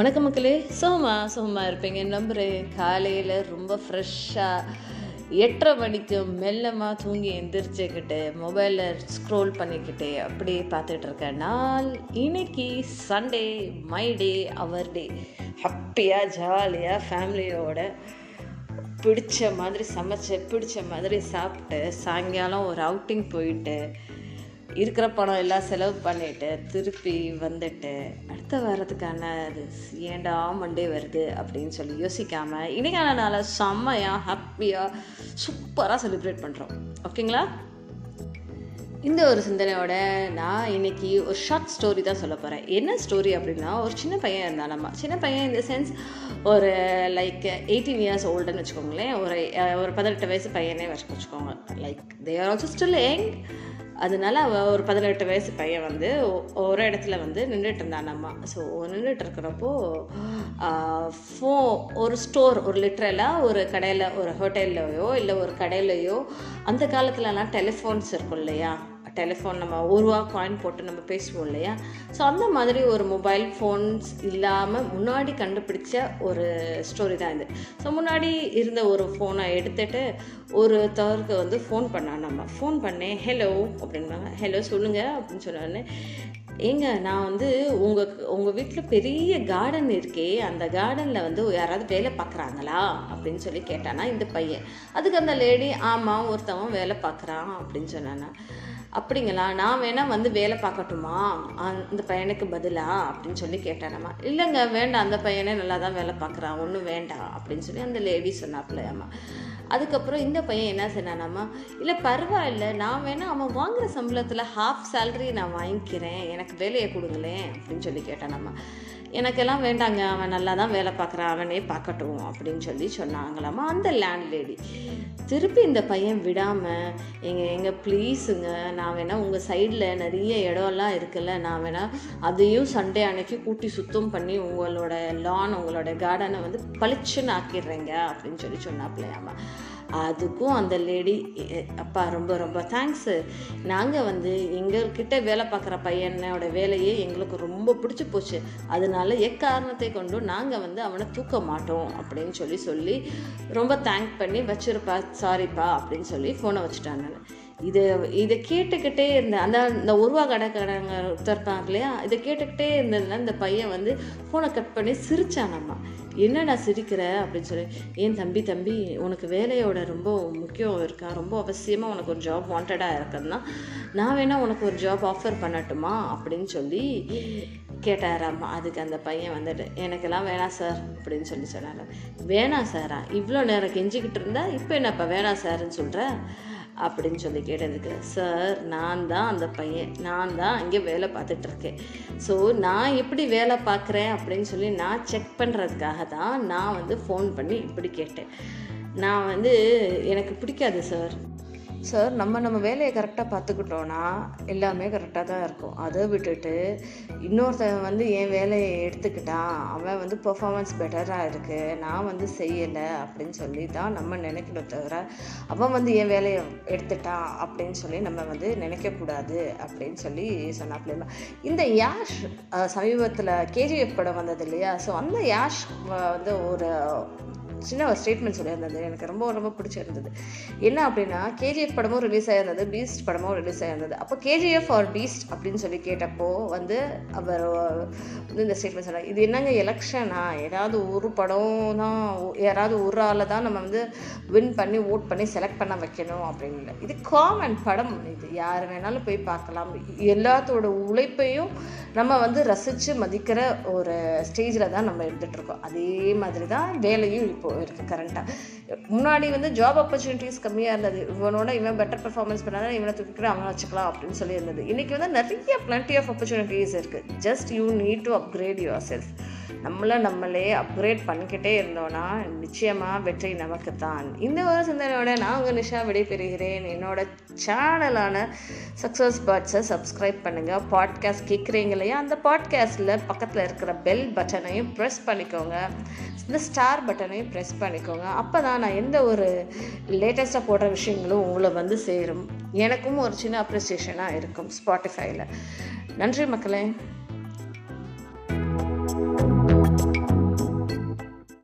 வணக்க மக்களே. சோமா சோமா இருப்பீங்க. நம்புகிறேன் காலையில் ரொம்ப ஃப்ரெஷ்ஷாக எட்டரை மணிக்கு மெல்லமாக தூங்கி எந்திரிச்சுக்கிட்டு மொபைலில் ஸ்க்ரோல் பண்ணிக்கிட்டு அப்படியே பார்த்துட்டு இருக்கேன். நாள் இன்னைக்கு சண்டே மை டே அவர் டே ஹாப்பியாக ஜாலியாக ஃபேமிலியோட பிடிச்ச மாதிரி சமைச்சு பிடிச்ச மாதிரி சாப்பிட்டு சாயங்காலம் ஒரு அவுட்டிங் போயிட்டு இருக்கிற பணம் எல்லாம் செலவு பண்ணிவிட்டு திருப்பி வந்துட்டு அடுத்த வாரத்துக்கான அது ஏண்டா மண்டே வருது அப்படின்னு சொல்லி யோசிக்காமல் இன்றைக்கான நாளை செம்மையாக ஹாப்பியாக சூப்பராக செலிப்ரேட் பண்ணுறோம் ஓகேங்களா இந்த ஒரு சிந்தனையோட நான் இன்னைக்கு ஒரு ஷார்ட் ஸ்டோரி தான் சொல்ல போகிறேன் என்ன ஸ்டோரி அப்படின்னா ஒரு சின்ன பையன் இருந்தான் நம்ம. சின்ன பையன் இந்த சென்ஸ் ஒரு லைக் எயிட்டீன் இயர்ஸ் ஓல்டுன்னு வச்சுக்கோங்களேன். ஒரு ஒரு பதினெட்டு வயசு பையனே வச்சு வச்சுக்கோங்க. Like they are also still young அதனால அவள் ஒரு பதினெட்டு வயசு பையன் வந்து ஒரு இடத்துல வந்து நின்றுட்டு இருந்தான் அம்மா. ஸோ நின்றுட்டு இருக்கிறப்போ ஃபோ ஒரு ஸ்டோர் ஒரு லிட்ரலாக ஒரு கடையில் ஒரு ஹோட்டல்லையோ இல்லை ஒரு கடையிலையோ அந்த காலத்துலலாம் டெலிஃபோன்ஸ் இருக்கும் இல்லையா? டெலிஃபோன் நம்ம ஒரு ரூபா காயின் போட்டு நம்ம பேசுவோம் இல்லையா? ஸோ அந்த மாதிரி ஒரு மொபைல் ஃபோன்ஸ் இல்லாமல் முன்னாடி கண்டுபிடிச்ச ஒரு ஸ்டோரி தான் இது. ஸோ முன்னாடி இருந்த ஒரு ஃபோனை எடுத்துட்டு ஒருத்தவருக்கு வந்து ஃபோன் பண்ணான் நம்ம ஃபோன் பண்ணேன் ஹலோ அப்படின்னாங்க ஹலோ சொல்லுங்கள் அப்படின்னு சொன்னாரு ஏங்க நான் வந்து உங்கள் உங்கள் வீட்டில் பெரிய கார்டன் இருக்கே. அந்த கார்டனில் வந்து யாராவது வேலை பார்க்குறாங்களா? அப்படின்னு சொல்லி கேட்டானா இந்த பையன். அதுக்கு அந்த லேடி ஆமாம் ஒருத்தவன் வேலை பார்க்குறான் அப்படின்னு சொன்னானா. அப்படிங்களா? நான் வேணால் வந்து வேலை பார்க்கட்டுமா? அந்த பையனுக்கு பதிலா? அப்படின்னு சொல்லி கேட்டானம்மா இல்லைங்க வேண்டாம். அந்த பையனே நல்லா தான் வேலை பார்க்குறான். ஒன்றும் வேண்டாம். அப்படின்னு சொல்லி அந்த லேடி சொன்னாப்லையாம்மா அதுக்கப்புறம் இந்த பையன் என்ன சொன்னானாம்மா? இல்லை பரவாயில்ல. நான் வேணால் அவன் வாங்குகிற சம்பளத்தில் ஹாஃப் சேலரி நான் வாங்கிக்கிறேன். எனக்கு வேலையை கொடுங்களேன். அப்படின்னு சொல்லி கேட்டானாம்மா. எனக்கெல்லாம் வேண்டாங்க அவன் நல்லா தான் வேலை பார்க்குறான் அவனே பார்க்கட்டும் அப்படின்னு சொல்லி சொன்னாங்களாம்மா அந்த லேண்ட்லேடி திருப்பி இந்த பையன் விடாமல் எங்கள் எங்கள் ப்ளீஸுங்க நான் வேணால் உங்கள் சைடில் நிறைய இடம்லாம் இருக்குல்ல நான் வேணால் அதையும் சண்டே அன்னைக்கு கூட்டி சுத்தம் பண்ணி உங்களோட லான் உங்களோட கார்டனை வந்து பளிச்சுன்னு ஆக்கிடுறேங்க அப்படின்னு சொல்லி சொன்னாப்பிள்ளையாமா அதுக்கும் அந்த லேடி அப்பா ரொம்ப ரொம்ப தேங்க்ஸு நாங்கள் வந்து எங்கள்கிட்ட வேலை பார்க்குற பையனோட வேலையே எங்களுக்கு ரொம்ப பிடிச்சி போச்சு. அதனால எக்காரணத்தை கொண்டும் நாங்கள் வந்து அவனை தூக்க மாட்டோம் அப்படின்னு சொல்லி சொல்லி ரொம்ப தேங்க் பண்ணி வச்சிருப்பா சாரிப்பா அப்படின்னு சொல்லி ஃபோனை வச்சுட்டாங்க. இதை இது இதை கேட்டுக்கிட்டே இருந்தேன் அந்த இந்த உருவா கடைக்காரங்க இருப்பாங்க இல்லையா? இதை கேட்டுக்கிட்டே இருந்ததுனால இந்த பையன் வந்து ஃபோனை கட் பண்ணி சிரிச்சானம்மா என்னடா சிரிக்கிற அப்படின்னு சொல்லி ஏன் தம்பி தம்பி உனக்கு வேலையோட ரொம்ப முக்கியம் இருக்கா? ரொம்ப அவசியமாக உனக்கு ஒரு ஜாப் வாண்டடாக இருக்குதுன்னா நான் வேணால் உனக்கு ஒரு ஜாப் ஆஃபர் பண்ணட்டுமா? அப்படின்னு சொல்லி கேட்டாராம்மா அதுக்கு அந்த பையன் வந்துட்டு எனக்கெல்லாம் வேணாம் சார் அப்படின்னு சொல்லி சொன்னார். வேணாம் சாரா இவ்வளோ நேரம் கெஞ்சிக்கிட்டு இருந்தா இப்போ என்னப்பா வேணாம் சார்ன்னு சொல்கிற அப்படின்னு சொல்லி கேட்டதுக்கு சார் நான் தான் அந்த பையன். நான் தான் இங்கே வேலை பார்த்துட்டு இருக்கேன் ஸோ நான் எப்படி வேலை பார்க்குறேன்? அப்படின்னு சொல்லி நான் செக் பண்ணுறதுக்காக தான் நான் வந்து ஃபோன் பண்ணி இப்படி கேட்டேன். நான் வந்து எனக்கு பிடிக்காது சார் சார் நம்ம நம்ம வேலையை கரெக்டாக பார்த்துக்கிட்டோன்னா எல்லாமே கரெக்டாக தான் இருக்கும். அதை விட்டுட்டு இன்னொருத்தன் வந்து என் வேலையை எடுத்துக்கிட்டான் அவன் வந்து பெர்ஃபார்மன்ஸ் பெட்டராக இருக்குது நான் வந்து செய்யலை அப்படின்னு சொல்லி தான் நம்ம நினைக்கணும் தவிர அவன் வந்து என் வேலையை எடுத்துட்டான் அப்படின்னு சொல்லி நம்ம வந்து நினைக்கக்கூடாது அப்படின்னு சொல்லி சொன்னாப்ல இந்த யாஷ் சமீபத்தில் கேஜிஎஃப் படம் வந்தது இல்லையா? ஸோ அந்த யாஷ் வந்து ஒரு சின்ன ஸ்டேட்மெண்ட் சொல்லியிருந்தது. எனக்கு ரொம்ப ரொம்ப பிடிச்சிருந்தது. என்ன அப்படின்னா கேஜிஎஃப் படமும் ரிலீஸ் ஆயிருந்தது பீஸ்ட் படமும் ரிலீஸ் ஆயிருந்தது. அப்போ கேஜிஎஃப் ஆர் பீஸ்ட் அப்படின்னு சொல்லி கேட்டப்போ வந்து அவர் வந்து இந்த ஸ்டேட்மெண்ட் சொன்னார். இது என்னங்க எலெக்ஷனா ஏதாவது ஒரு படம் தான் யாராவது ஒரு ஆளை தான் நம்ம வந்து வின் பண்ணி ஓட் பண்ணி செலக்ட் பண்ண வைக்கணும் அப்படின்னு. இல்லை இது காமன் படம். இது யார் வேணாலும் போய் பார்க்கலாம். எல்லாத்தோட உழைப்பையும் நம்ம வந்து ரசித்து மதிக்கிற ஒரு ஸ்டேஜில் தான் நம்ம இருந்துகிட்ருக்கோம் அதே மாதிரி தான் வேலையும் இப்போ இருக்குது கரண்ட்டாக முன்னாடி வந்து ஜாப் ஆப்பர்ச்சுனிட்டிஸ் கம்மியாக இருந்தது. இவனோட இவன் பெட்டர் பெர்ஃபார்மன்ஸ் பண்ணாதான் இவனை தூக்கிட்டு அவனை வச்சுக்கலாம் அப்படின்னு சொல்லி இருந்தது இன்றைக்கி வந்து நிறைய பிளண்டி ஆஃப் ஆப்பர்ச்சுனிட்டிஸ் இருக்குது just you need to upgrade yourself நம்மளை நம்மளே அப்கிரேட் பண்ணிக்கிட்டே இருந்தோன்னா நிச்சயமாக வெற்றி நமக்கு தான் இந்த ஒரு சிந்தனையோட நான் உங்கள் நிஷா விடைபெறுகிறேன். என்னோட சேனலான சக்ஸஸ் பேர்ட்ஸை சப்ஸ்கிரைப் பண்ணுங்கள் பாட்காஸ்ட் கேட்குறீங்க இல்லையா? அந்த பாட்காஸ்ட்டில் பக்கத்தில் இருக்கிற பெல் பட்டனையும் ப்ரெஸ் பண்ணிக்கோங்க. இந்த ஸ்டார் பட்டனையும் ப்ரெஸ் பண்ணிக்கோங்க. அப்போ தான் நான் எந்த ஒரு லேட்டஸ்ட்டாக போடுற விஷயங்களும் உங்களை வந்து சேரும். எனக்கும் ஒரு சின்ன அப்ரிசியேஷனாக இருக்கும் ஸ்பாட்டிஃபைல நன்றி மக்களே.